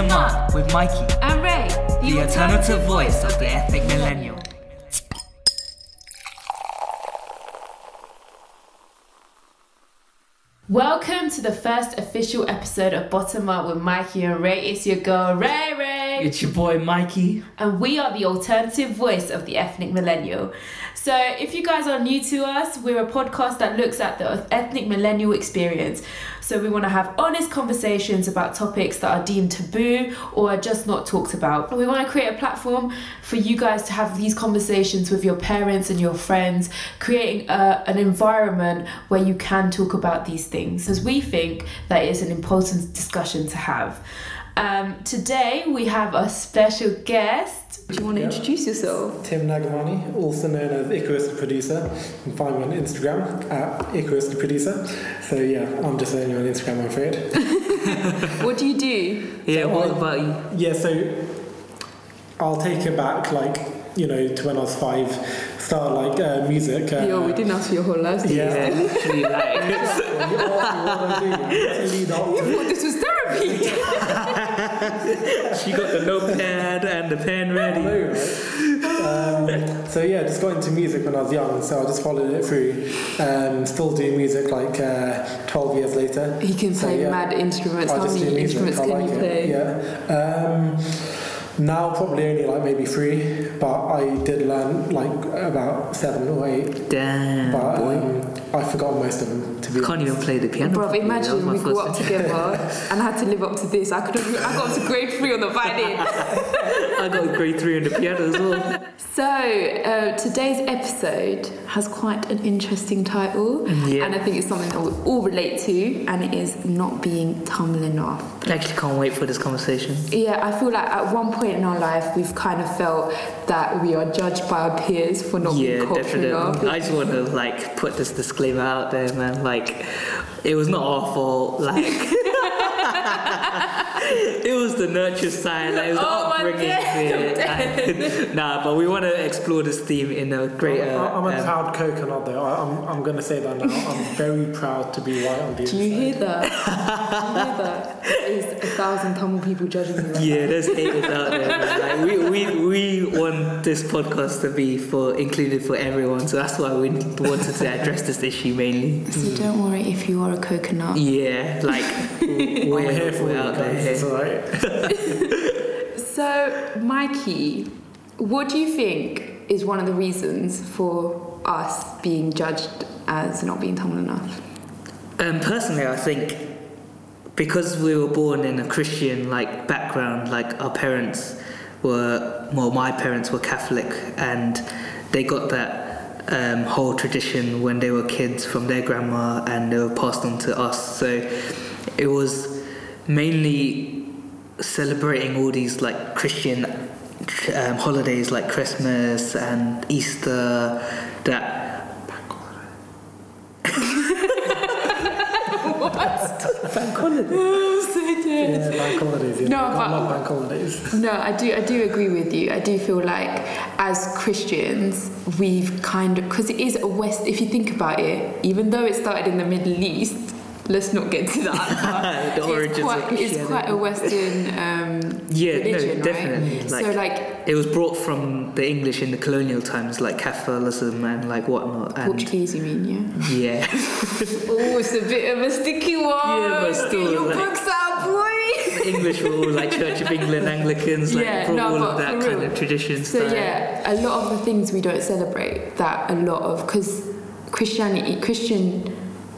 Bottom Up with Mikey, And Ray, the alternative voice of the ethnic millennial. Welcome to the first official episode of Bottom Up with Mikey and Ray. It's your girl Ray It's your boy Mikey. and we are the alternative voice of the ethnic millennial. So, if you guys are new to us, we're a podcast that looks at the ethnic millennial experience. So, we want to have honest conversations about topics that are deemed taboo or are just not talked about. We want to create a platform for you guys to have these conversations with your parents and your friends, creating a, an environment where you can talk about these things, because we think that it's an important discussion to have. Um, today, we have a special guest. Do you want to introduce yourself? Tim Nagamani, also known as Icarus the Producer. You can find me on Instagram at Icarus the Producer. So yeah, I'm just only on Instagram, I'm afraid. What do you do? Yeah, So what I- about you? Yeah, so I'll take it back, like you know, to when I was five. Started like uh, music. Uh, Yo, we didn't ask for your whole life. did? Yeah. Yeah, literally like. When you ask me what I do, to lead up Thought this was therapy. She got the notepad and the pen ready. know, right? um, so yeah, just got into music when I was young, so I just followed it through. Um, still doing music like uh, 12 years later. He can So, play yeah. mad instruments. I How many instruments can like you it. play? Yeah. Um, now probably only like maybe three, but I did learn like about seven or eight. Damn, But boy. um, I forgot most of them to be Can't honest. even play the piano. Bro, properly. That was imagine we grew up together and I had to live up to this. I could have, I got to grade three on the violin. I got grade three in the piano as well. So, uh, today's episode has quite an interesting title, Yeah. and I think it's something that we all relate to, and it is not being Tamil enough. I actually can't wait for this conversation. Yeah, I feel like at one point in our life, we've kind of felt that we are judged by our peers for not Yeah, being definitely. popular. I just want to like put this disclaimer out there, man. Like, it was not our fault. Like, was the nurture side. Like, it was the Oh, I'm upbringing. dead, bit. Nah, but we want to explore this theme in a greater. I'm a um, proud coconut though. I, I'm, I'm going to say that now. I'm very proud to be white on the Do you inside. hear that? Do you hear that? There's a thousand Tamil people judging me. Right yeah, there's haters out there. Like we, we, we want this podcast to be for included for everyone, so that's why we wanted to address this issue mainly. So don't worry if you are a coconut. Yeah, like I'm we're, here for you out guys. It's there. alright. So, Mikey, what do you think is one of the reasons for us being judged as not being Tamil enough? Um, personally, I think because we were born in a Christian like background, like our parents were, well, my parents were Catholic, and they got that um, whole tradition when they were kids from their grandma, and they were passed on to us. So it was mainly celebrating all these like Christian um, holidays like Christmas and Easter that bank holiday. Yeah, bank holidays. Yeah. No, I but- love bank holidays. No, I do. I do agree with you. I do feel like as Christians, we've kind of because it is a West. If you think about it, even though it started in the Middle East, let's not get to that. The origins it's of quite, it's quite a Western um, Yeah, no, religion, right? definitely. so Like- like It was brought from the English in the colonial times, like Catholicism and like whatnot. And Portuguese, you mean? Yeah. yeah, Oh, it's a bit of a sticky one. Yeah, but still, Get your like- books out, boy. English were all like Church of England, Anglicans, like Yeah, no, all of that kind of tradition So style. yeah, a lot of the things we don't celebrate that a lot of because Christianity, Christian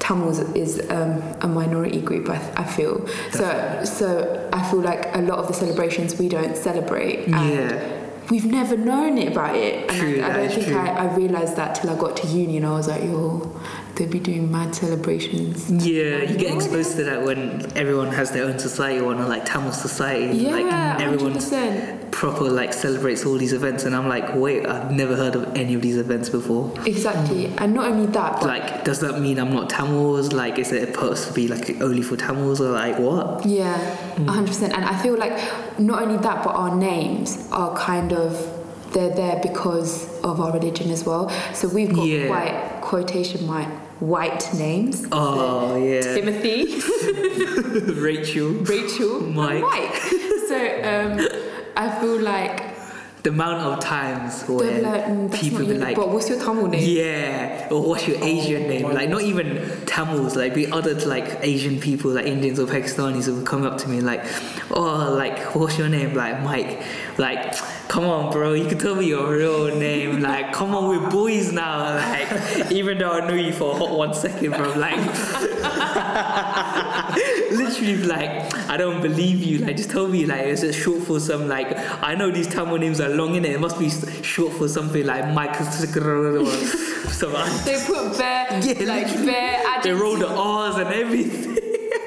Tamils is um, a minority group. I, I feel so. So I feel like a lot of the celebrations we don't celebrate. And Yeah. We've never known it about it, and True, I, I don't think true. I, I realized that till I got to uni, and I was like, "Yo, they'd be doing mad celebrations." Yeah, you get exposed to that when everyone has their own society, or like Tamil society. Yeah, like hundred everyone percent. proper like celebrates all these events, and I'm like, wait, I've never heard of any of these events before. Exactly, and not only that, but Like, does that mean I'm not Tamils? Like, is it supposed to be like only for Tamils, or like what? Yeah, mm. hundred percent. And I feel like not only that, but our names are kind of they're there because of our religion as well. So we've got Yeah. white quotation mark white names. Oh yeah, Timothy, Rachel. Rachel, Mike. Mike. So um, I feel like The amount of times where like, mm, people be your, like, but what's your Tamil name? yeah, or what's your Asian name? Like not even Tamils, like be other like Asian people, like Indians or Pakistanis, who would come up to me like, oh, like what's your name? Like Mike. Like, come on, bro, you can tell me your real name. Like, come on, we're boys now. Like, even though I knew you for a hot one second, bro. Like, literally, like, I don't believe you. Like, just tell me, like, is it short for some like? I know these Tamil names are long in it. It must be short for something like Mike or some. They put bare, Yeah, like literally. bare They adjectives. roll the R's and everything.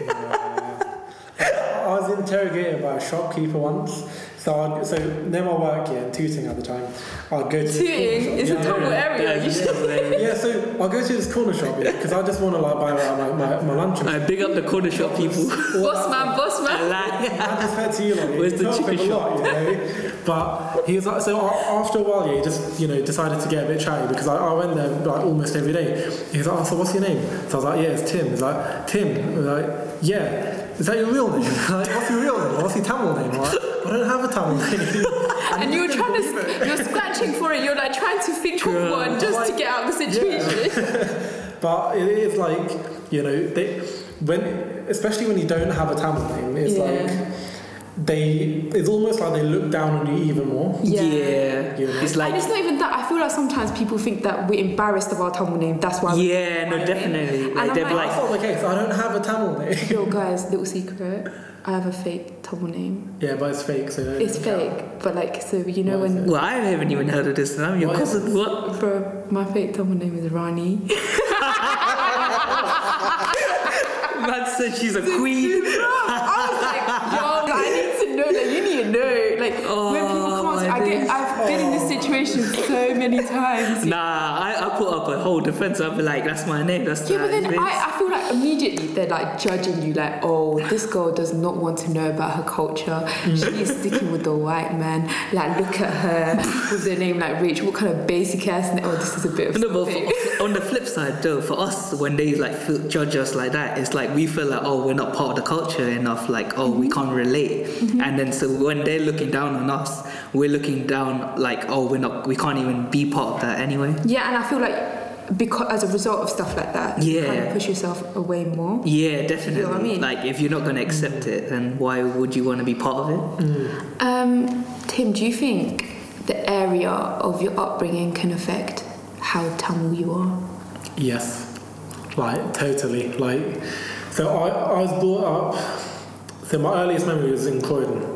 I was interrogated by a shopkeeper once. So, I'd, so near my work here in Tooting at the time, I'd go to this Tooting is shop. a Yeah, I Tamil know. area. You should. Yeah, so I'll go to this corner shop because I just want to like buy like, my, my, my lunch. and I big up the corner shop people. Boss man, boss I man. like. I just said to you, like, Where's the talk chicken a lot, you know? But he was like, so after a while, yeah, he just, you know, decided to get a bit chatty because I, I went there like almost every day. He was like, oh, so what's your name? So I was like, yeah, it's Tim. He's like, Tim. I like, yeah. Is that your real name? like, what's your real name? What's your Tamil name? Like, I don't have a Tamil name. And you're trying to, you're scratching for it. You're like trying to think of one just to get out of the situation. But it is like, you know, they, when, especially when you don't have a Tamil name, it's Yeah. like, they, it's almost like they look down on you even more. Yeah. Yeah. You know? It's and like. it's not even that. I feel like sometimes people think that we're embarrassed of our Tamil name. That's why. we- Yeah, no, definitely. And Like I'm they're like- That's like, not the case. I don't have a Tamil name. Yo, guys, little secret. I have a fake Tamil name. Yeah, but it's fake, so don't- It's fake, but like, so you know What is when. well, I haven't even heard of this. And I'm your What is cousin. What? Bro, my fake Tamil name is Rani. Man said she's a queen. I was like, yo, I need to know. Like, you need to know. Like, Oh, come, so many times. Nah, I, I put up a whole defense. I'll be like, that's my name. That's Yeah, but then name. I, I feel like immediately they're like judging you, like, oh, this girl does not want to know about her culture. Mm. She is sticking with the white man. Like, look at her with the name like Rich. What kind of basic ass name? Oh, this is a bit of No, but for, on the flip side, though, for us, when they like feel, judge us like that, it's like we feel like, oh, we're not part of the culture enough. Like, oh, we mm-hmm. can't relate. Mm-hmm. And then so when they're looking down on us, we're looking down like, oh, we're not, we can't even be part of that anyway. Yeah, and I feel like because as a result of stuff like that, you kind of push yourself away more. Yeah, definitely. what I mean? Like, if you're not going to accept it, then why would you want to be part of it? Um, Tim, do you think the area of your upbringing can affect how Tamil you are? Yes, like totally. Like, so I, I was brought up. So my earliest memory was in Croydon.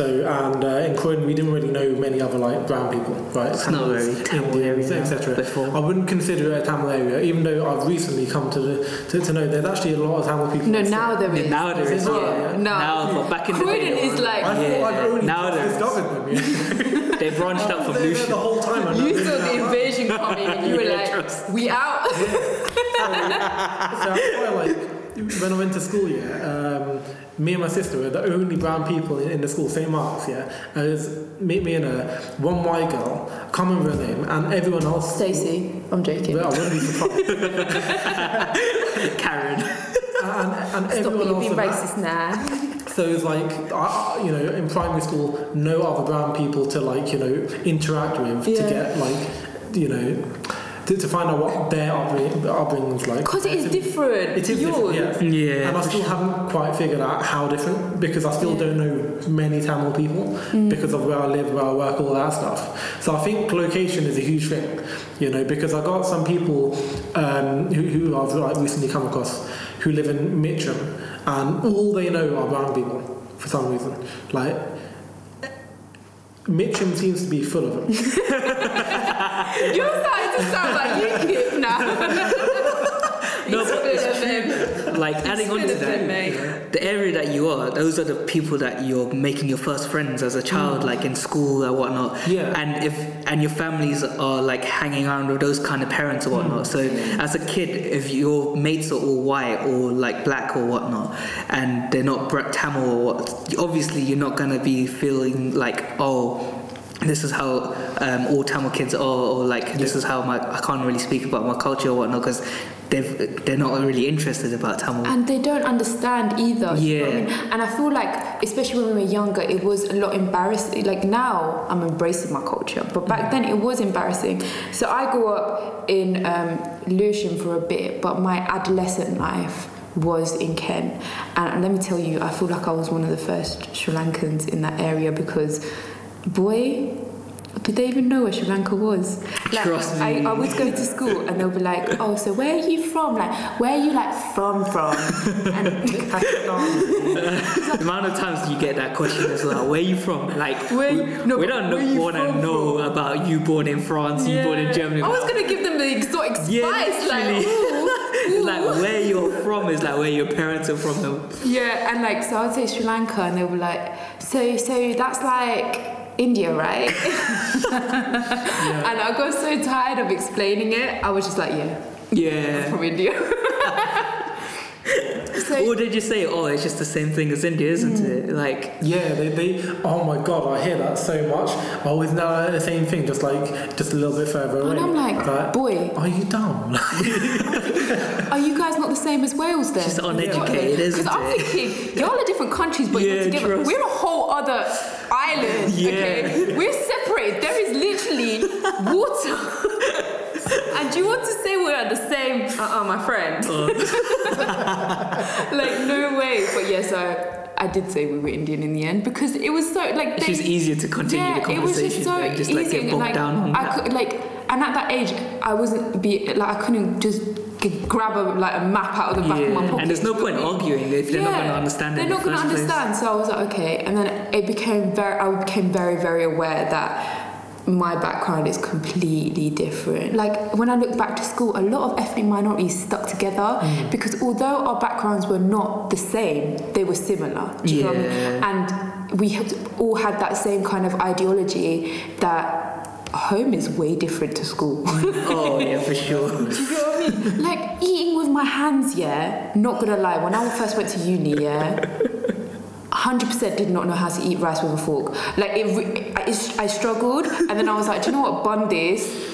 So and uh, in Croydon we didn't really know many other like brown people, right? It's not very Tamil Indians, area etc. I wouldn't consider it a Tamil area, even though I've recently come to the, to, to know there's actually a lot of Tamil people. No, now there Yeah, now there is, Yeah. yeah. No. Now, but back in the Croydon day, is like- I yeah, thought I'd only now there's- them. Yeah. they branched out from They there Lucian. the whole time. and I You didn't saw the invasion coming and you were like, trust. we out. So that's why, like, when I went to school, yeah, um, me and my sister were the only brown people in, in the school, St. Mark's, yeah. And it was me, me and a one white girl, can't remember her name, and everyone else. Stacey, I'm joking. Well, I wouldn't be surprised. Karen. and and Stop everyone else. being racist now. So it's like, I, you know, in primary school, no other brown people to like, you know, interact with Yeah. to get like, you know, to, to find out what their upbringing, upbringing's like. Because it is different It is yours. different, yeah. Yeah. And I still haven't quite figured out how different because I still Yeah. don't know many Tamil people because of where I live, where I work, all that stuff. So I think location is a huge thing, you know, because I got some people um, who, who I've like recently come across who live in Mitcham and all they know are brown people for some reason. Like, Mitcham seems to be full of them. You're starting to sound like UKIP now. No, but full it's. Like adding on to that, the area that you are, those are the people that you're making your first friends as a child, like in school or whatnot. Yeah. And if and your families are like hanging around with those kind of parents or whatnot. So as a kid, if your mates are all white or like black or whatnot, and they're not Tamil or what, obviously you're not gonna be feeling like oh. This is how um, all Tamil kids are, or like this is how my I can't really speak about my culture or whatnot because they've they're not really interested about Tamil. and they don't understand either. know I Yeah. mean? And I feel like, especially when we were younger, it was a lot embarrassing. Like now, I'm embracing my culture, but back then it was embarrassing. So I grew up in um, Lewisham for a bit, but my adolescent life was in Kent. And let me tell you, I feel like I was one of the first Sri Lankans in that area because, boy. Did they even know where Sri Lanka was? Like, Trust I, me. I would go to school and they'll be like, "Oh, so where are you from? Like, where are you like from from?" And the amount of times you get that question as well, where are you from? Like, Where- we, no, we don't you want to from know about you born in France, you born in Germany. I was gonna give them the exotic spice, Yeah, like, ooh, It's ooh. like where you're from is like where your parents are from. yeah, and like, so I'd say Sri Lanka, and they were like, so, so that's like India, right? And I got so tired of explaining it, I was just like, yeah, Yeah. from India. so, Or did you say, oh, it's just the same thing as India, isn't Mm. it? Like, Yeah, they, they oh my god, I hear that so much. Always now the same thing, just like just a little bit further away. and I'm like, boy, are you dumb? are you guys not the same as Wales then? Just uneducated, Because isn't I'm thinking, you're all are different countries, but Yeah, you're together. trust. We're a whole other island, Yeah. okay? We're separate. There is literally water. and you want to say we're the same? Uh-uh, my friend. Uh. like, no way. But yes, I, I did say we were Indian in the end because it was so, like, it's they, just easier to continue yeah, the conversation. it was just so than just easy. like get bogged like, down on I that. could like, and at that age, I wasn't be like I couldn't just g- grab a like a map out of the back of my Yeah, pocket. and there's no do you know point what I mean? arguing if they're not going to understand. They're in the not going to first place. understand. So I was like, okay, and then it became very. I became very, very aware that my background is completely different. Like when I look back to school, a lot of ethnic minorities stuck together Mm. because although our backgrounds were not the same, they were similar. Do you know what I mean? Yeah. And we all had that same kind of ideology that home is way different to school. Oh, yeah, for sure. Do you know what I mean? Like eating with my hands, yeah. Not gonna lie, when I first went to uni, yeah, hundred percent did not know how to eat rice with a fork. Like it, it, I struggled, and then I was like, do you know what? Bun this.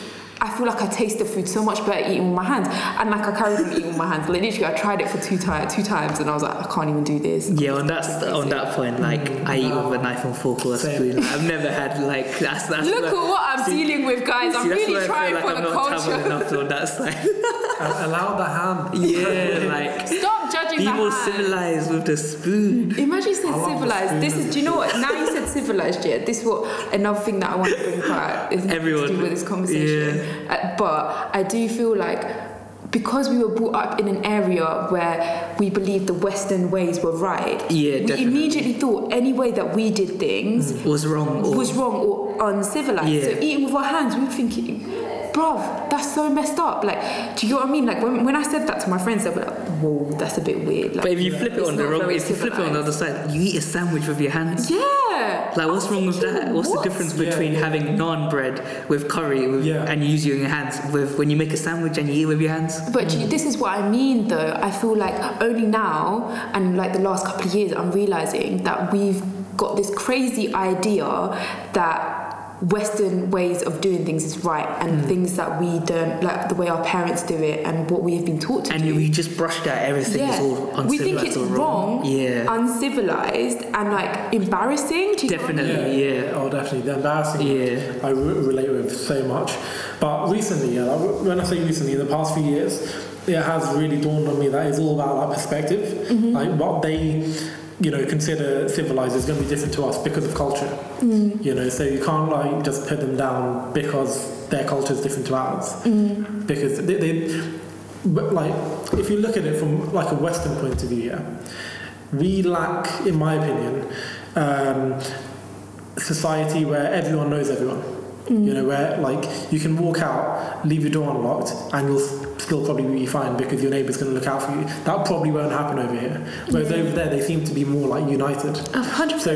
I feel like I taste the food so much better eating with my hands, and like I carried on eating with my hands. Like literally, I tried it for two times, two times, and I was like, I can't even do this. Yeah, on that on that point, like I eat with a knife and fork or a Same. spoon. I've never had like that's that's. Look at what I'm see- dealing with, guys. I'm see, really where I trying feel like for I'm the not culture. enough on that side. Allow the hand. yeah, like Stop judging be the more hand. civilized with the spoon. Imagine you said I love the civilized. This is, do you know what? Now you said civilized, yeah. This is what another thing that I want to bring about is Everyone- to do with this conversation. Uh, but I do feel like because we were brought up in an area where we believed the Western ways were right, Yeah, we definitely. immediately thought any way that we did things Was wrong. Or, was wrong or uncivilized. Yeah. So eating with our hands, we were thinking, bruv, that's so messed up. Like, do you know what I mean? Like when, when I said that to my friends, they were like, whoa, that's a bit weird. Like, but if you flip it on the wrong, if you flip it on the other side, you eat a sandwich with your hands. yeah. Like what's wrong with that? What's What? the difference between yeah. having naan bread with curry with, Yeah. and you use your hands with when you make a sandwich and you eat with your hands? But you, this is what I mean, though. I feel like only now, and like the last couple of years, I'm realizing that we've got this crazy idea that Western ways of doing things is right, and Hmm. things that we don't like the way our parents do it, and what we have been taught to And do. And we just brushed out everything is all uncivilized we think it's or wrong, Yeah, uncivilized, and like embarrassing. Do you know I mean? definitely. Yeah. Oh, definitely. The embarrassing. Yeah. I re- relate with so much. But recently, yeah, like, when I say recently, in the past few years, it has really dawned on me that it's all about like perspective. Like what they, you know, consider civilized is going to be different to us because of culture. Mm. You know, so you can't like just put them down because their culture is different to ours. Mm. Because they, they but like if you look at it from like a Western point of view, yeah, we lack, in my opinion, um, society where everyone knows everyone. Mm. You know, where like you can walk out, leave your door unlocked, and you'll still probably be fine because your neighbour's going to look out for you. That probably won't happen over here. Whereas over there, they seem to be more like united. A hundred So,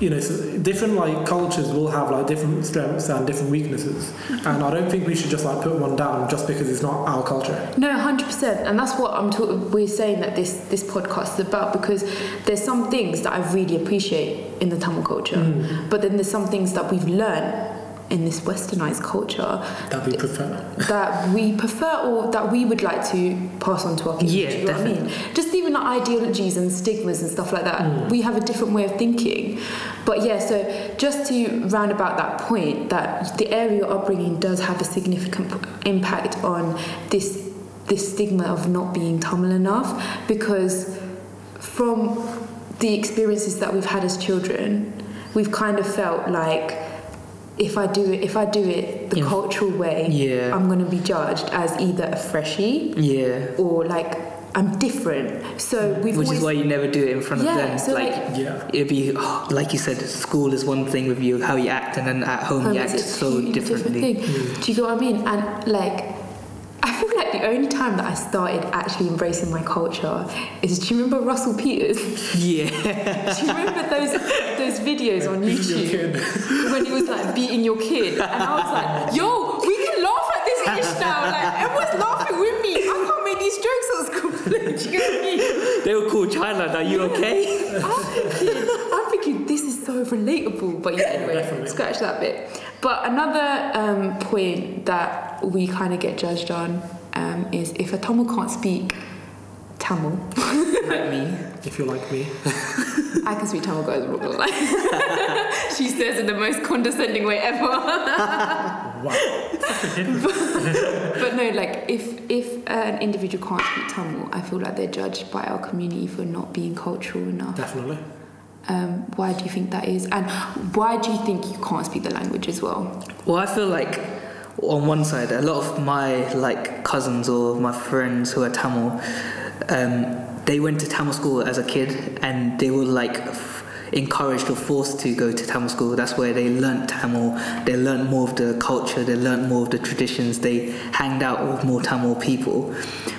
you know, so different like cultures will have like different strengths and different weaknesses, mm-hmm. and I don't think we should just like put one down just because it's not our culture. No, hundred percent, and that's what I'm talking. We're saying that this this podcast is about because there's some things that I really appreciate in the Tamil culture, mm. but then there's some things that we've learned in this westernized culture That we prefer. that we prefer or that we would like to pass on to our kids. Yeah, do you know what I mean? definitely. Just even the ideologies and stigmas and stuff like that, mm. we have a different way of thinking. But yeah, so just to round about that point, that the area of upbringing does have a significant impact on this this stigma of not being Tamil enough, because from the experiences that we've had as children, we've kind of felt like if I do it, if I do it the Yeah. cultural way, Yeah. I'm going to be judged as either a freshie Yeah. or like I'm different. So we've Which always is why you never do it in front Yeah, of them. so, like, like- Yeah. it'd be oh, like you said, school is one thing with you, how you act, and then at home home you act so differently. different thing. Do you get what I mean? And like, I feel like the only time that I started actually embracing my culture is. Do you remember Russell Peters? Yeah. Do you remember those those videos on YouTube when he was like beating your kid? And I was like, yo, we can laugh at this ish now. Like everyone's laughing with me. I can't make these jokes at school. Do you get what they were called China. Are you okay? I'm thinking, I'm thinking this is so relatable. But yeah, anyway, Definitely. scratch that bit. But another um, point that we kind of get judged on um, is if a Tamil can't speak Tamil, like me. If you're like me. I can speak Tamil, guys. I'm not gonna lie. she says in the most condescending way ever. Wow. but no, like if if an individual can't speak Tamil, I feel like they're judged by our community for not being cultural enough. Definitely. Um, why do you think that is? And why do you think you can't speak the language as well? Well, I feel like on one side, a lot of my like cousins or my friends who are Tamil, um, they went to Tamil school as a kid, and they were like f- encouraged or forced to go to Tamil school. That's where they learnt Tamil. They learnt more of the culture. They learnt more of the traditions. They hanged out with more Tamil people,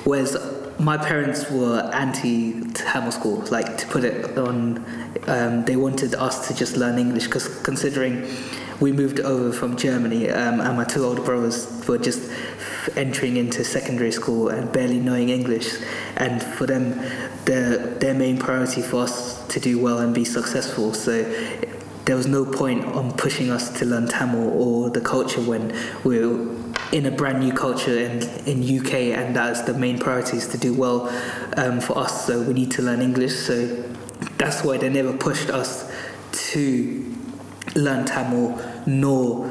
whereas my parents were anti Tamil school. Like to put it on, um, they wanted us to just learn English because considering we moved over from Germany, um, and my two older brothers were just entering into secondary school and barely knowing English. And for them, their their main priority for us to do well and be successful. So there was no point on pushing us to learn Tamil or the culture when we we're in a brand new culture in in UK, and that's the main priority is to do well um, for us. So we need to learn English. So that's why they never pushed us to learn Tamil nor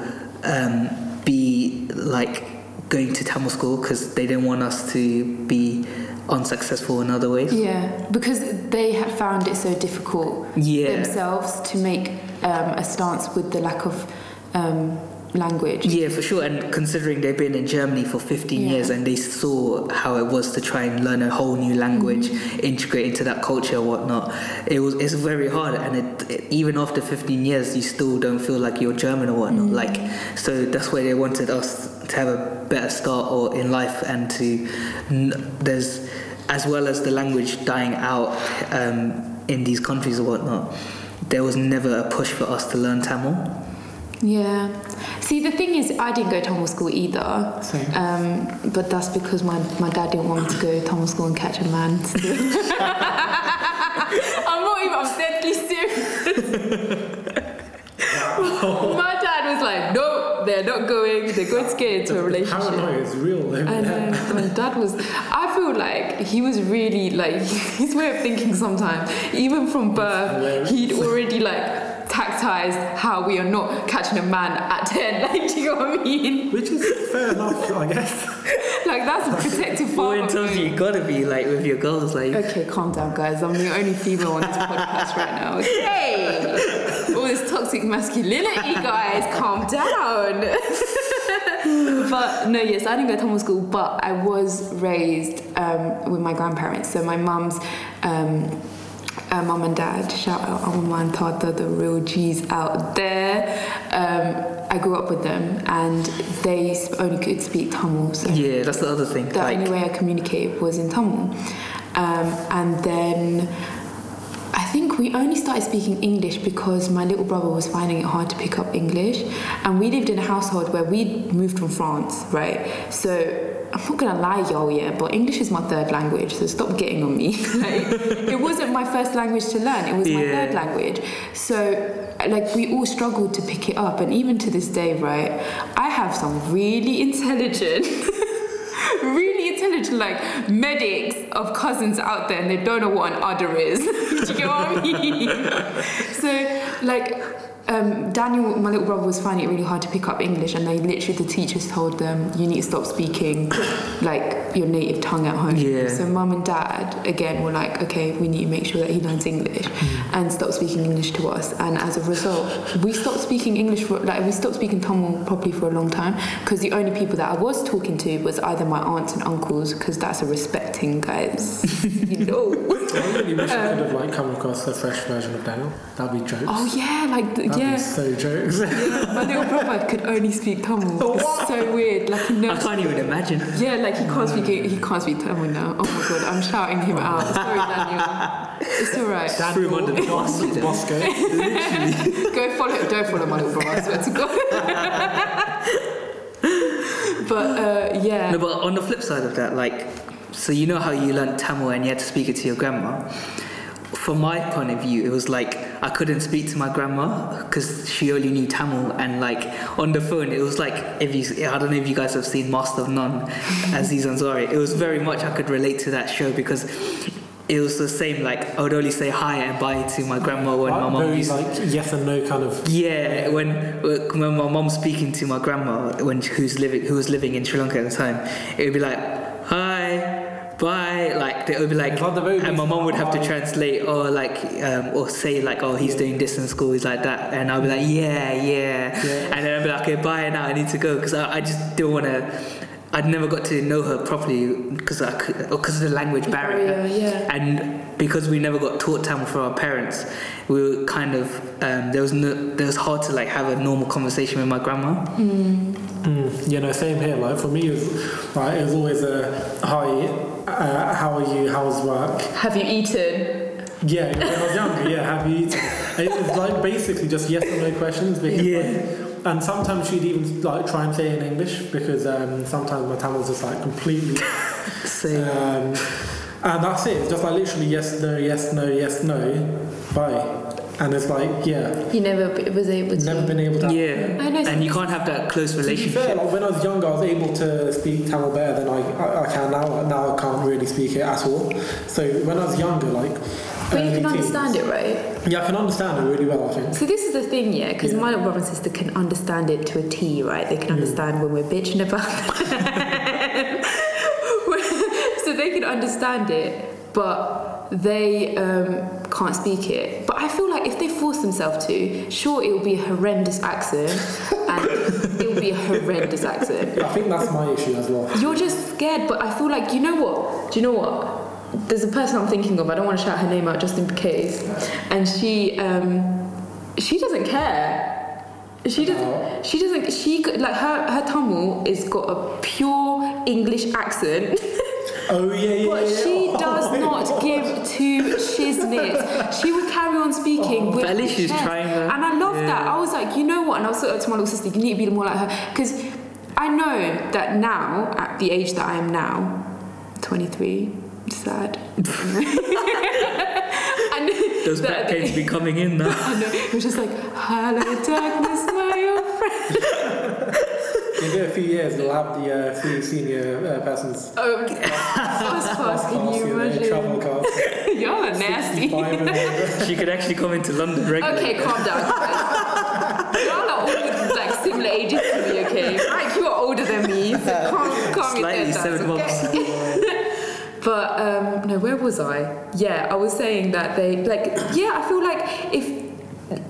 um, be like going to Tamil school because they didn't want us to be unsuccessful in other ways. Yeah, because they had found it so difficult Yeah. themselves to make um, a stance with the lack of um, language. Yeah, for sure. And considering they've been in Germany for 15 Yeah. years and they saw how it was to try and learn a whole new language, integrate into that culture whatnot, it was it's very hard. And it, it- even after 15 years, you still don't feel like you're German or whatnot. Like, so that's why they wanted us to have a better start or in life and to there's as well as the language dying out um, in these countries or whatnot. There was never a push for us to learn Tamil. Yeah. See, the thing is, I didn't go to Tamil school either. Same. Um, but that's because my, my dad didn't want me to go to Tamil school and catch a man. I'm not even, I'm deadly serious. my dad was like, no, they're not going. They're going to get into a relationship. Paranoia is real. I know. My dad was. I feel like he was really like his way of thinking. Sometimes, even from birth, he'd already like tactized how we are not catching a man at ten. Like, do you know what I mean? Which is fair enough, I guess. Like that's a protective Well, father. in terms of move. you gotta be like with your girls, like Okay, calm down, guys. I'm the only female on this podcast right now. Okay. All this toxic masculinity, guys. Calm down. but no, yes, I didn't go to Tamil school, but I was raised um, with my grandparents. So my mum's um, uh, mum and dad, shout out Amma and Tata, the real G's out there. Um, I grew up with them, and they only could speak Tamil. So yeah, that's the other thing. the like only way I communicated was in Tamil. Um, and then think we only started speaking English because my little brother was finding it hard to pick up English, and we lived in a household where we moved from France, right? So I'm not gonna lie, y'all, yeah, but English is my third language, so stop getting on me. like, it wasn't my first language to learn; it was my third language. So, like, we all struggled to pick it up, and even to this day, right, I have some really intelligent. really intelligent like medics of cousins out there and they don't know what an udder is. Do you get what I mean? so like um, Daniel, my little brother, was finding it really hard to pick up English, and they literally the teachers told them you need to stop speaking like your native tongue at home. Yeah. So mum and dad again were like, okay, we need to make sure that he learns English, mm. and stop speaking English to us. And as a result, we stopped speaking English for like we stopped speaking Tamil properly for a long time because the only people that I was talking to was either my aunts and uncles because that's a respecting guys, you know. I really wish I could have like come across a fresh version of Daniel. That'd be jokes. Oh yeah, like the, That'd yeah. be so jokes. My little brother could only speak Tamil. It's so weird. Like he I can't even imagine. Yeah, like he can't speak. He can't speak Tamil now. Oh my god, I'm shouting him out. Sorry, Daniel. It's alright. Threw him under the Bos- bus. Bosco. Go follow. Don't follow my little brother. I swear to God. but uh, yeah. No, but on the flip side of that, like, so you know how you learned Tamil and you had to speak it to your grandma. From my point of view, it was like I couldn't speak to my grandma because she only knew Tamil, and like on the phone, it was like if you, I don't know if you guys have seen Master of None, Aziz Ansari. It was very much I could relate to that show because it was the same. Like I would only say hi and bye to my grandma when my mom very used like yes and no kind of. yeah, when when my mom's speaking to my grandma when who's living who was living in Sri Lanka at the time, it would be like bye, like they would be like, the very and my mom would have to translate or like um, or say like oh he's doing this in school, he's like that, and I'll be like yeah yeah, Yeah. and then I'll be like okay bye now I need to go because I, I just don't want to. I'd never got to know her properly because I because of the language barrier Barrier, yeah. and because we never got taught Tamil from our parents, we were kind of um, there was no there was hard to like have a normal conversation with my grandma. Mm, you know, same here. Like for me, it was, like, it was always a hi, uh, how are you? How's work? Have you eaten? Yeah, when I was younger, yeah, have you eaten? It was like basically just yes or no questions. Because, Yeah. like, and sometimes she'd even like try and say it in English because um, sometimes my Tamil's just like completely. So Um, and that's it. It's just like literally yes, no, yes, no, yes, no, bye. And it's like yeah, you never b- was able to. never been able to. yeah, I know and you can't have that close To be fair, relationship. like when I was younger, I was able to speak Tamil better than I, I, I can now. Now I can't really speak it at all. So when I was younger, like. But you early can understand teens- it, right? Yeah, I can understand it really well. I think. So this is the thing, yeah, because Yeah. my little brother and sister can understand it to a T, right? They can understand when we're bitching about them. so they can understand it, but they um, can't speak it. But I feel like if they force themselves to, sure, it will be a horrendous accent, and it will be a horrendous accent. I think that's my issue as well. You're just scared, but I feel like you know what? Do you know what? There's a person I'm thinking of. I don't want to shout her name out just in case, and she um, she doesn't care. She doesn't. She doesn't. She like her her Tamil is got a pure English accent, Oh yeah, yeah. but yeah. she does not give two shiznits. She will carry on speaking oh, with. But at least she's chest. trying her. And I love Yeah. that. I was like, you know what? And I was sort of to my little sister, you need to be more like her. Because I know that now, at the age that I am now, 23, sad. and Those that- back pains be coming in now. I know. It was just like, hello, darkness, my old friend. In a few years, they'll have the uh, free senior uh, persons. Oh, fast pass, can you know, imagine? Travel cards. Y'all are nasty. 65 and older. she could actually come into London regularly. Okay, calm down. guys. Y'all are all like similar ages to me, okay? Right, you are older than me, so calm, calm your Slightly, head down, seven okay? months. But um, no, where was I? Yeah, I was saying that they like. Yeah, I feel like if.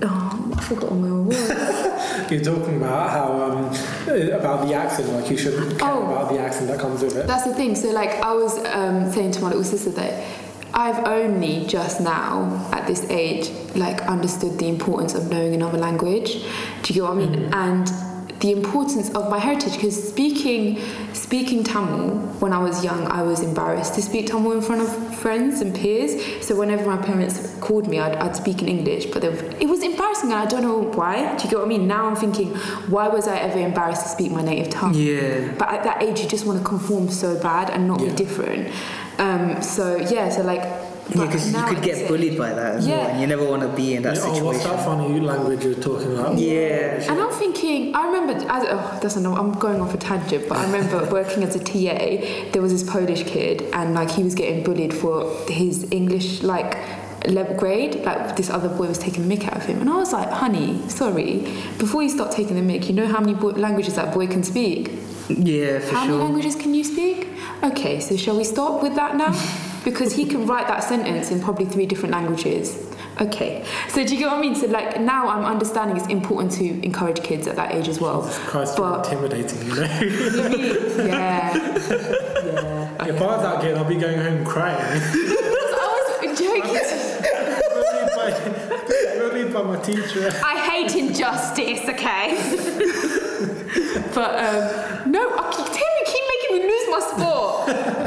Oh, I forgot where I was. You're talking about how um, uh, about the accent, like you shouldn't care Oh. about the accent that comes with it. That's the thing. So, like, I was um, saying to my little sister that I've only just now, at this age, like, understood the importance of knowing another language. Do you get what I mean? And the importance of my heritage because speaking speaking Tamil when I was young, I was embarrassed to speak Tamil in front of friends and peers. So whenever my parents called me, I'd, I'd speak in English, but it was embarrassing, and I don't know why. Do you get what I mean? Now I'm thinking, why was I ever embarrassed to speak my native tongue? Yeah. But at that age, you just want to conform so bad and not Yeah. be different. Um, so yeah, so like. Yeah, because you could get bullied by that as well, Yeah. and you never want to be in that Yeah, oh, what's situation. that funny language you're talking about? Yeah. And I'm thinking, I remember, as, oh, doesn't know, I'm going off a tangent, but I remember working as a TA, there was this Polish kid, and like he was getting bullied for his English, like, level grade. Like, this other boy was taking the mick out of him. And I was like, honey, sorry, before you start taking the mick, you know how many boy- languages that boy can speak? Yeah, for How many languages can you speak? Okay, so shall we stop with that now? because he can write that sentence in probably three different languages. Okay, so do you get what I mean? So like now I'm understanding it's important to encourage kids at that age as well. Jesus Christ, But intimidating, you know? yeah, yeah. if I was that kid, I'd be going home crying. I was joking. bullied, by, my teacher. I hate injustice. Okay. but um, no, I keep, Tim, you keep making me lose my sport.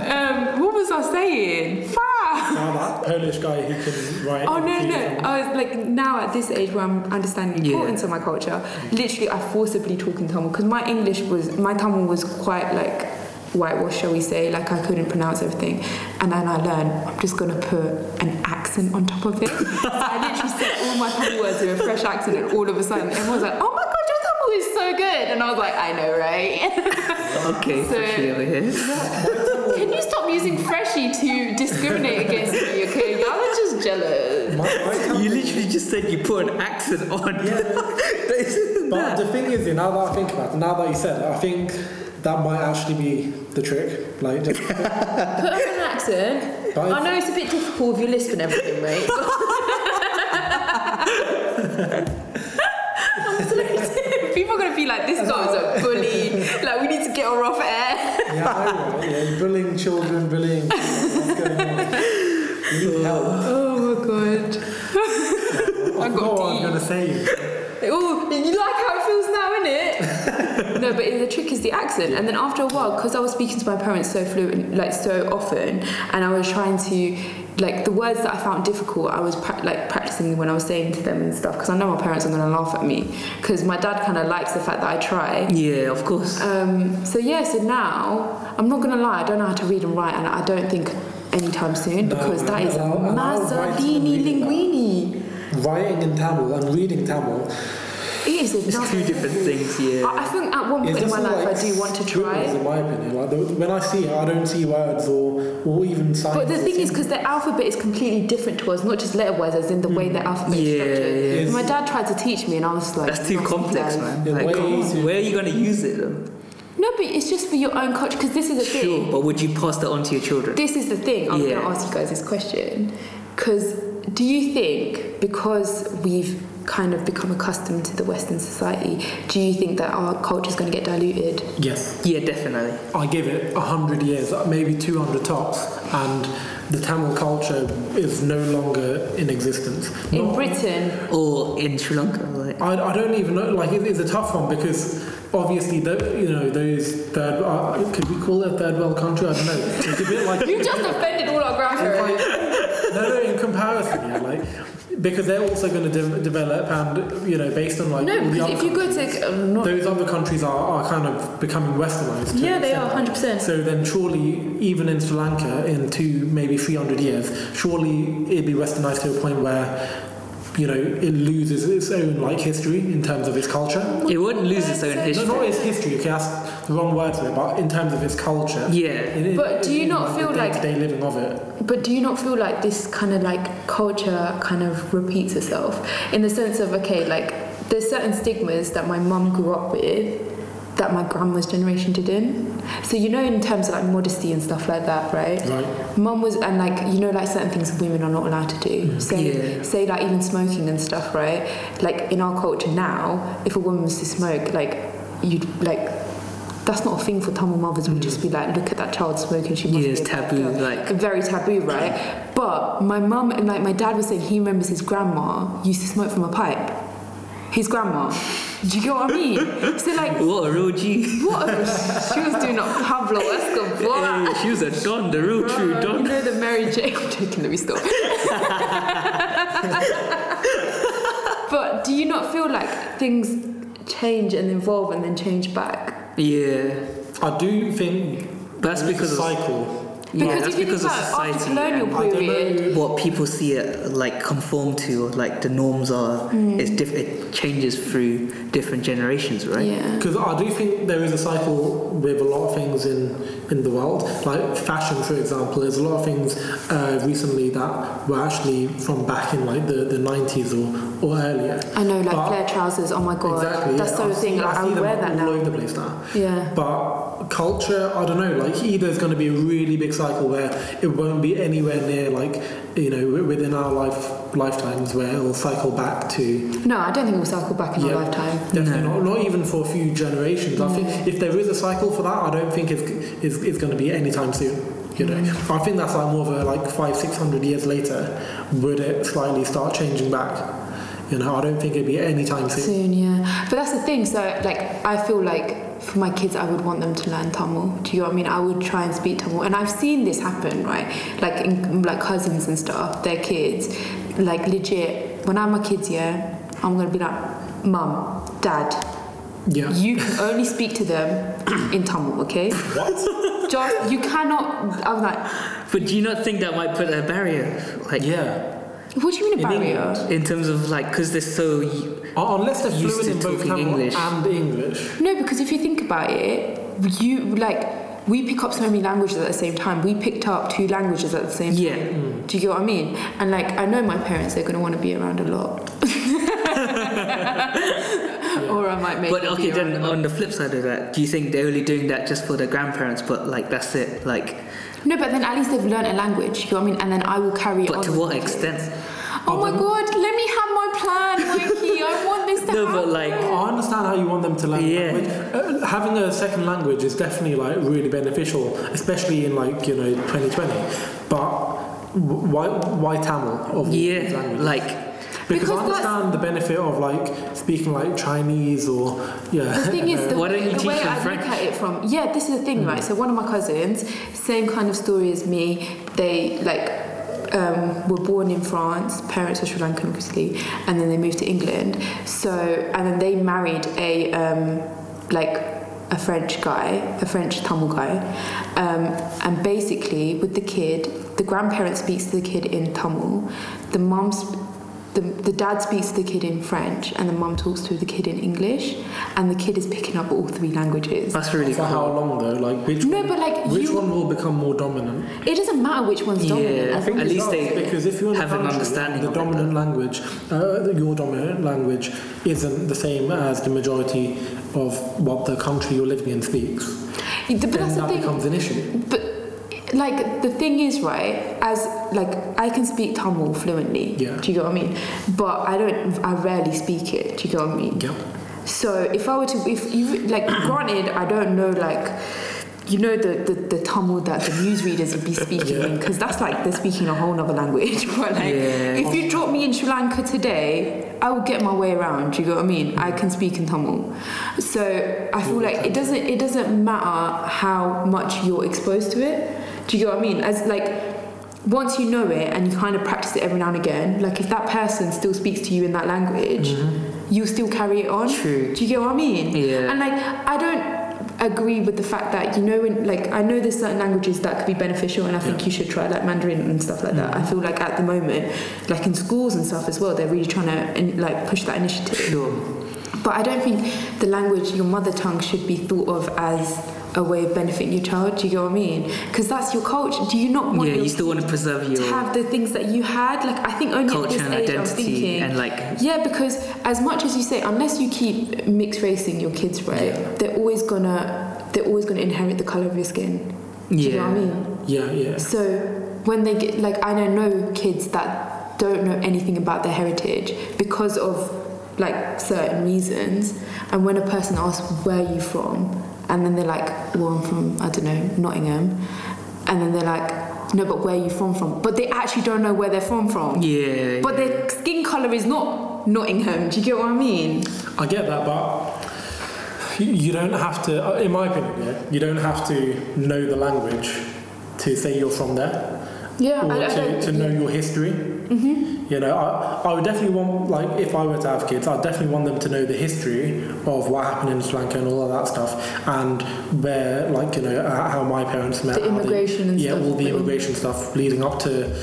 What was I saying? Far. Now that Polish guy who can write. Oh no, no, in. I was like now at this age where I'm understanding the Yeah. importance of my culture. Literally, I forcibly talk in Tamil because my English was my Tamil was quite like whitewash, shall we say? Like I couldn't pronounce everything, and then I learned I'm just gonna put an accent on top of it. so I literally said all my Tamil words with a fresh accent, and all of a sudden everyone's like, "Oh my god, your Tamil is so good!" And I was like, "I know, right?" Okay, So- freshly over here. Can you stop using freshie to discriminate against me? Okay, y'all are just jealous. My, my You literally just said you put an accent on. Isn't But that- the thing is, now that I think about it, now that you said it, I think that might actually be the trick. Like, just, Put on an accent. But I know it's a bit difficult with your lisp and everything, mate. People are gonna be like, this guy is a bully. Like, we need to get her off air. Yeah, I know, right? Yeah, you're bullying children, bullying. What's going on? You need help. Oh my god. I got forgot what I was deep. going to say. Oh, you like how it feels now, innit? no, but the trick is the accent. And then after a while, because I was speaking to my parents so fluent, like so often, and I was trying to, like, the words that I found difficult, I was pra- like practicing when I was saying to them and stuff. Because I know my parents are gonna laugh at me. Because my dad kind of likes the fact that I try. Yeah, of course. Um, so yeah, so now I'm not gonna lie, I don't know how to read and write, and I don't think anytime soon No, because that is allow- allow linguini. Writing in Tamil and reading Tamil. It is It's another. two different things, yeah. I I think at one point in my life like I do want to scribbles, try. in my opinion. Like the, when I see it, I don't see words or or even signs. But the thing is, because the alphabet is completely different to us, not just letter wise, as in the way hmm. the alphabet is Yeah, structured. yeah. My dad tried to teach me, and I was like, That's too complex, man. Yeah, Like, way on, where are you gonna use it though? No, but it's just for your own culture. Because this is the Sure, thing. but would you pass that on to your children? This is the thing. I'm Yeah. going to ask you guys this question. Because do you think because we've kind of become accustomed to the Western society, do you think that our culture is going to get diluted? yes, Yeah, definitely. I give it hundred years, maybe two hundred tops, and the Tamil culture is no longer in existence. In Not- Britain, Or in Sri Lanka, like. I, I don't even know. Like it, it's a tough one because obviously, the, you know, those third. Uh, could we call it a third world country? I don't know. It's a bit like. you just offended all our grandparents. like- no, no, in comparison, yeah, like because they're also going to de- develop, and you know, based on like No, all because if you go to um, not, those other countries are, are kind of becoming westernized. yeah, they are 100. percent So then, surely, even in Sri Lanka, in two maybe three hundred years, surely it'd be westernized to a point where, you know, it loses its own like history in terms of its culture. It wouldn't lose its own No, history. not its history. Okay, that's the wrong word for it, but in terms of its culture. Yeah. In- in- But do you in, not feel the like- day-to-day living of it? But do you not feel like this kind of like culture kind of repeats itself in the sense of okay, like there's certain stigmas that my mum grew up with that my grandma's generation didn't. So you know, in terms of like modesty and stuff like that, right? Right. Mum was and like you know like certain things women are not allowed to do. Mm. Say Yeah. say like even smoking and stuff, right? Like in our culture now, if a woman was to smoke, like you'd like that's not a thing for Tamil mothers. Would mm. just be like, look at that child smoking. She must Yeah, be it's a taboo, girl." like- very taboo, right? But my mum and like my dad was saying he remembers his grandma used to smoke from a pipe. His grandma. Do you get what I mean? So like, What a real G. what? A, she was doing up Pablo Escobar. Hey, she was a don, the real true You don. know the Mary Jane. I'm joking. Let me stop. but do you not feel like things change and evolve and then change back? Yeah, I do think that's because a of cycle. Yeah, Because that's if you because think of about after society colonial and period, what people see it like conform to, or like the norms are. Mm. It's diff- it changes through different generations, right? yeah. Because I do think there is a cycle with a lot of things in, in the world, like fashion, for example. There's a lot of things uh, recently that were actually from back in like the, the 90s or, or earlier. I know, like But- flare trousers. Oh my god, Exactly. that's yeah. so I the thing. see- Like, I see would them wear that all now. over the place now. Yeah. But culture, I don't know. Like either there's going to be a really big cycle where it won't be anywhere near like you know within our life lifetimes where it'll cycle back to No, I don't think we'll cycle back in Yeah. our lifetime. definitely not not even for a few generations. I Mm. think if there is a cycle for that, I don't think it's it's, it's going to be anytime soon. You know, Mm. I think that's like more of a like five six hundred years later would it slightly start changing back. You know, I don't think it'd be anytime soon. Soon, yeah. But that's the thing. So, like, I feel like for my kids, I would want them to learn Tamil. Do you know what I mean? I would try and speak Tamil, and I've seen this happen, right? Like, in, like cousins and stuff, their kids, like legit. When I'm my kids, yeah, I'm gonna be like, Mum, Dad, Yeah. you can only speak to them in Tamil, okay? What? Just you cannot. I was like, But do you not think that might put a barrier, like Yeah. What do you mean a In barrier? England. in terms of like, because they're so Uh, Unless they're Used fluent to in both talking Tamil English. and English. No, because if you think about it, you like we pick up so many languages at the same time. We picked up two languages at the same time. yeah. Mm. Do you get what I mean? And like I know my parents, they're gonna want to be around a lot. Or I might make. But okay, then on the flip side of that, do you think they're only doing that just for their grandparents? But like that's it, like. No, but then at least they've learned a language. You know what I mean? And then I will carry it on. But to what my extent? Oh my god, let me have my plan, Mikey. I want this to No, happen. but like, I understand how you want them to learn Yeah. language. Uh, having a second language is definitely like really beneficial, especially in like you know 2020. But w- why why Tamil of yeah, languages? like because, Because I understand the benefit of like speaking like Chinese or yeah. The thing is, the, Why don't you the teach way them I French? look at it from yeah, this is the thing, right? So one of my cousins, same kind of story as me. They like um, were born in France. Parents are Sri Lankan, obviously, and then they moved to England. So and then they married a um, like a French guy, a French Tamil guy, um, and basically with the kid, the grandparent speaks to the kid in Tamil, the mum. Sp- the, the dad speaks to the kid in French and the mum talks to the kid in English and the kid is picking up all three languages. that's really For how long though? Like which No, one, but, like, which you- one will become more dominant? It doesn't matter which one's Yeah, dominant. I think at least they because if you're in the have an country, understanding the of it, dominant language, uh, your dominant language isn't the same as the majority of what the country you're living in speaks. But then that's the that thing. becomes an issue. But like the thing is, right? As like I can speak Tamil fluently. Yeah. Do you get what I mean? But I don't. I rarely speak it. Do you get what I mean? Yeah. So if I were to, if you like, granted, I don't know like. You know the, the, the Tamil that the newsreaders would be speaking in because that's like they're speaking a whole other language. But like, Yeah. if you drop me in Sri Lanka today, I will get my way around. Do you get what I mean? I can speak in Tamil, so I feel like it doesn't it doesn't matter how much you're exposed to it. Do you get what I mean? As like once you know it and you kind of practice it every now and again, like if that person still speaks to you in that language, mm-hmm. you still carry it on. True. Do you get what I mean? Yeah. And like I don't agree with the fact that you know when like I know there's certain languages that could be beneficial and I think Yeah. you should try like Mandarin and stuff like that. Mm. I feel like at the moment, like in schools and stuff as well, they're really trying to in, like push that initiative. Sure. But I don't think the language, your mother tongue, should be thought of as a way of benefiting your child. Do you get what I mean? Because that's your culture. Do you not want Yeah, you still want to preserve your to have the things that you had? Like I think only at culture this and age I'm identity thinking. and like Yeah, because as much as you say, unless you keep mixed racing your kids, right, Yeah. they're always gonna they're always gonna inherit the color of your skin. Do you know what I mean? Yeah, yeah. So when they get like I don't know kids that don't know anything about their heritage because of like certain reasons, and when a person asks where are you from, and then they're like, well I'm from I don't know Nottingham, and then they're like, no, but where are you from from? But they actually don't know where they're from from. Yeah. But their skin color is not Nottingham. Do you get what I mean? I get that, but you- you don't have to. uh, In my opinion, yeah, you don't have to know the language to say you're from there Yeah, or I, I to, don't. to know your history. Mm-hmm. You know, I, I would definitely want, like, if I were to have kids, I'd definitely want them to know the history of what happened in Sri Lanka and all of that stuff, and where, like, you know, uh, how my parents met. The how they- immigration and yeah, stuff. all the immigration stuff leading up to,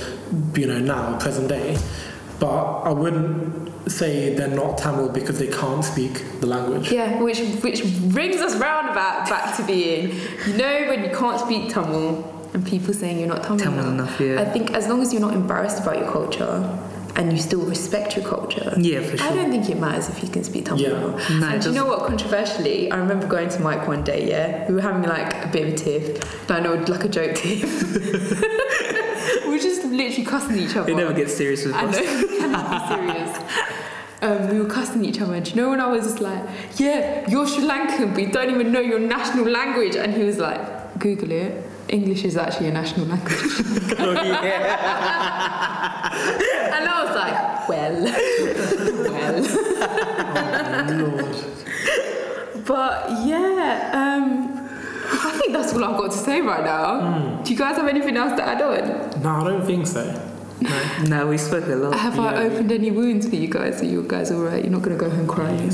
you know, now present day. But I wouldn't say they're not Tamil because they can't speak the language. Yeah, which which brings us round about back to being, you know, when you can't speak Tamil and people saying you're not Tamil, Tamil enough, yeah. I think as long as you're not embarrassed about your culture and you still respect your culture. Yeah, for sure. I don't think it matters if you can speak Tamil Yeah. No, and do you know what? Controversially, I remember going to Mike one day. Yeah, we were having like a bit of a tiff. No, no, like a joke tiff. we were just literally cussing each other. It never gets serious with I us. know, it cannot be serious. Um, we were cussing each other. And do you know when I was just like, yeah, you're Sri Lankan, but you don't even know your national language? And he was like, Google it. English is actually a national language. Oh, and I was like, well, well. Lord. But yeah, um, I think that's all I've got to say right now. Do you guys have anything else to add on? No, I don't think so. No. No, we spoke a lot. Have I opened any wounds for you guys? Are you guys alright? You're not going to go home crying?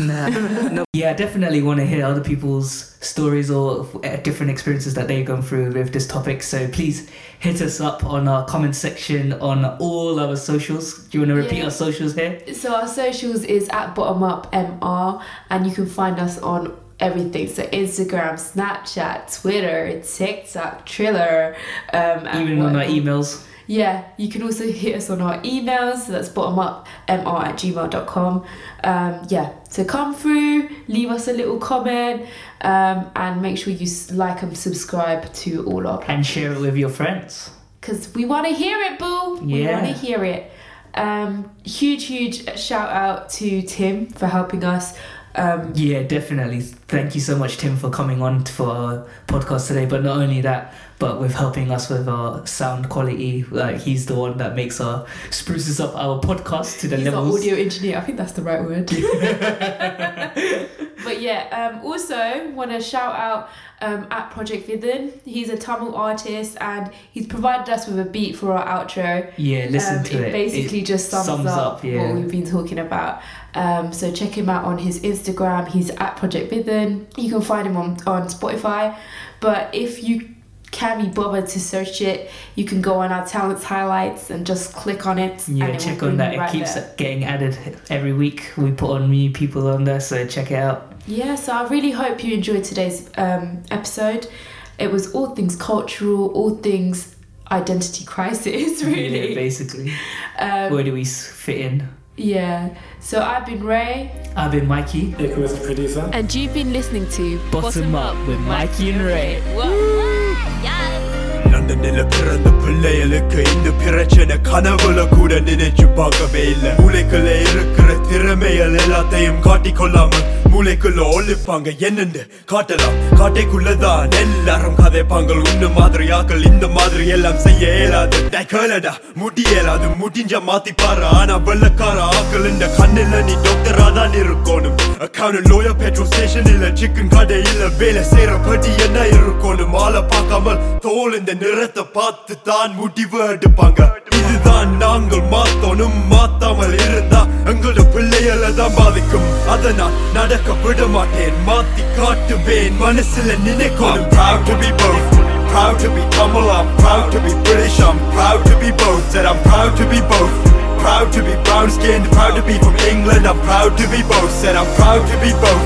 Nah. no. Yeah, I definitely want to hear other people's stories or uh, different experiences that they've gone through with this topic. So please hit us up on our comment section on all our socials. Do you want to repeat Yeah. our socials here? So our socials is at bottom up mr, and you can find us on everything. So Instagram, Snapchat, Twitter, TikTok, Triller, um, Even on our emails. Yeah, you can also hit us on our emails. So that's bottomupmr at gmail.com. Um, yeah, so come through, leave us a little comment, um, and make sure you like and subscribe to all our And share it with your friends. because we want to hear it, boo. Yeah. We want to hear it. Um, huge, huge shout out to Tim for helping us. Um, Yeah, definitely. Thank you so much, Tim, for coming on for our podcast today. But not only that, but with helping us with our sound quality. Like he's the one that makes our spruces up our podcast to the he's levels. audio engineer. I think that's the right word. but yeah, um, also want to shout out um, at Project Vidin. He's a Tamil artist and he's provided us with a beat for our outro. Yeah, listen Um, to it. basically just sums, sums up, up, yeah. what we've been talking about. Um, so check him out on his Instagram. He's at Project Bidden. You can find him on, on Spotify. But if you can be bothered to search it, you can go on our talents highlights and just click on it. Yeah, and it check on that. you It keeps there. getting added every week. We put on new people on there, so check it out. Yeah, so I really hope you enjoyed today's um, episode. It was all things cultural, all things identity crisis, Yeah, really. basically. Um, Where do we fit in? yeah. So I've been Ray. I've been Mikey. Ick was the producer. And you've been listening to Bottom Up with Mikey and Ray. லண்டனில பிறந்த பிள்ளைகளுக்கு இந்த பிரச்சனை கனவுல கூட நினைச்சு பார்க்கவே இல்லை. மூளைக்குள்ள இருக்கிற திறமைகள் எல்லாத்தையும் காட்டிக்கொள்ளாமல் மூளைக்குள்ள ஒழிப்பாங்க என்னன்னு காட்டலாம். காட்டைக்குள்ளதான் எல்லாரும் கதைப்பாங்க உன்ன மாதிரி ஆக்கள் இந்த மாதிரி எல்லாம் செய்ய இயலாது. டேய் கேளடா இயலாது. முடிஞ்ச மாத்தி பாரு ஆனா வெள்ளக்கார ஆக்கள் இந்த கண்ணில் நீ டாக்டரா தான் இருக்கணும். அக்கௌண்ட் லோயர் பெட்ரோல் ஸ்டேஷன் இல்ல சிக்கன் கடை இல்ல வேலை செய்யற பட்டி என்ன இருக்கணும்? மாலை பார்க்காமல் தோல் இந்த நிறத்தை பார்த்து தான் முடிவு எடுப்பாங்க. இதுதான் நாங்கள் மாத்தணும். மாத்தாமல் இருந்தா எங்களோட பிள்ளைகளை தான் பாதிக்கும். அதனால் நட நடக்க விட மாட்டேன் மாத்தி காட்டுவேன் மனசுல நினைக்கணும் proud to be both proud to be Tamil I'm proud to be British I'm proud to be both said I'm proud to be both proud to be brown skinned proud to be from England I'm proud to be both said I'm proud to be both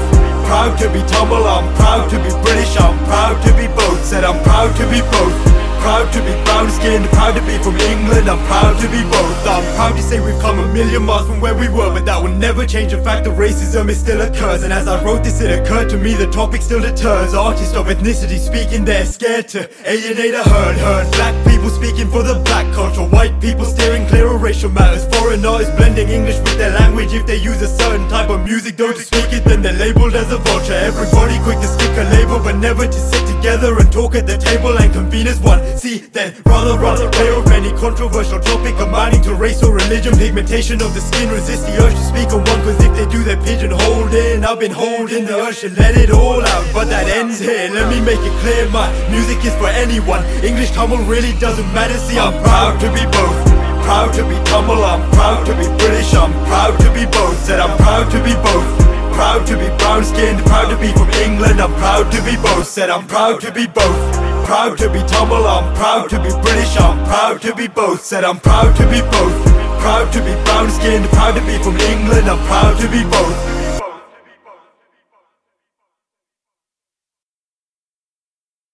Proud to be Tamil, I'm proud to be British, I'm proud to be both. Said I'm proud to be both. Proud to be brown skinned, proud to be from England, I'm proud to be both. I'm proud to say we've come a million miles from where we were, but that will never change the fact that racism is still occurs. And as I wrote this, it occurred to me the topic still deters. Artists of ethnicity speaking, they're scared to alienate a herd. Herd black people speaking for the black culture, white people steering clear of racial matters. Foreign artists blending English with their language. If they use a certain type of music, to speak it, then they're labeled as a vulture. Everybody quick to stick a label, but never to sit together and talk at the table and convene as one. See, then rather run away of any controversial topic amounting to race or religion, pigmentation of the skin. Resist the urge to speak on one, cause if they do, they're pigeonholed in. I've been holding the urge to let it all out, but that ends here. Let me make it clear my music is for anyone. English Tamil really doesn't matter. See, I'm proud to be both. Proud to be Tamil, I'm proud to be British, I'm proud to be both. Said I'm proud to be both. Proud to be brown skinned, proud to be from England, I'm proud to be both. Said I'm proud to be both. Proud to be Tamil, I'm proud to be British, I'm proud to be both. Said I'm proud to be both. Proud to be brown skinned, proud to be from England, I'm proud to be both.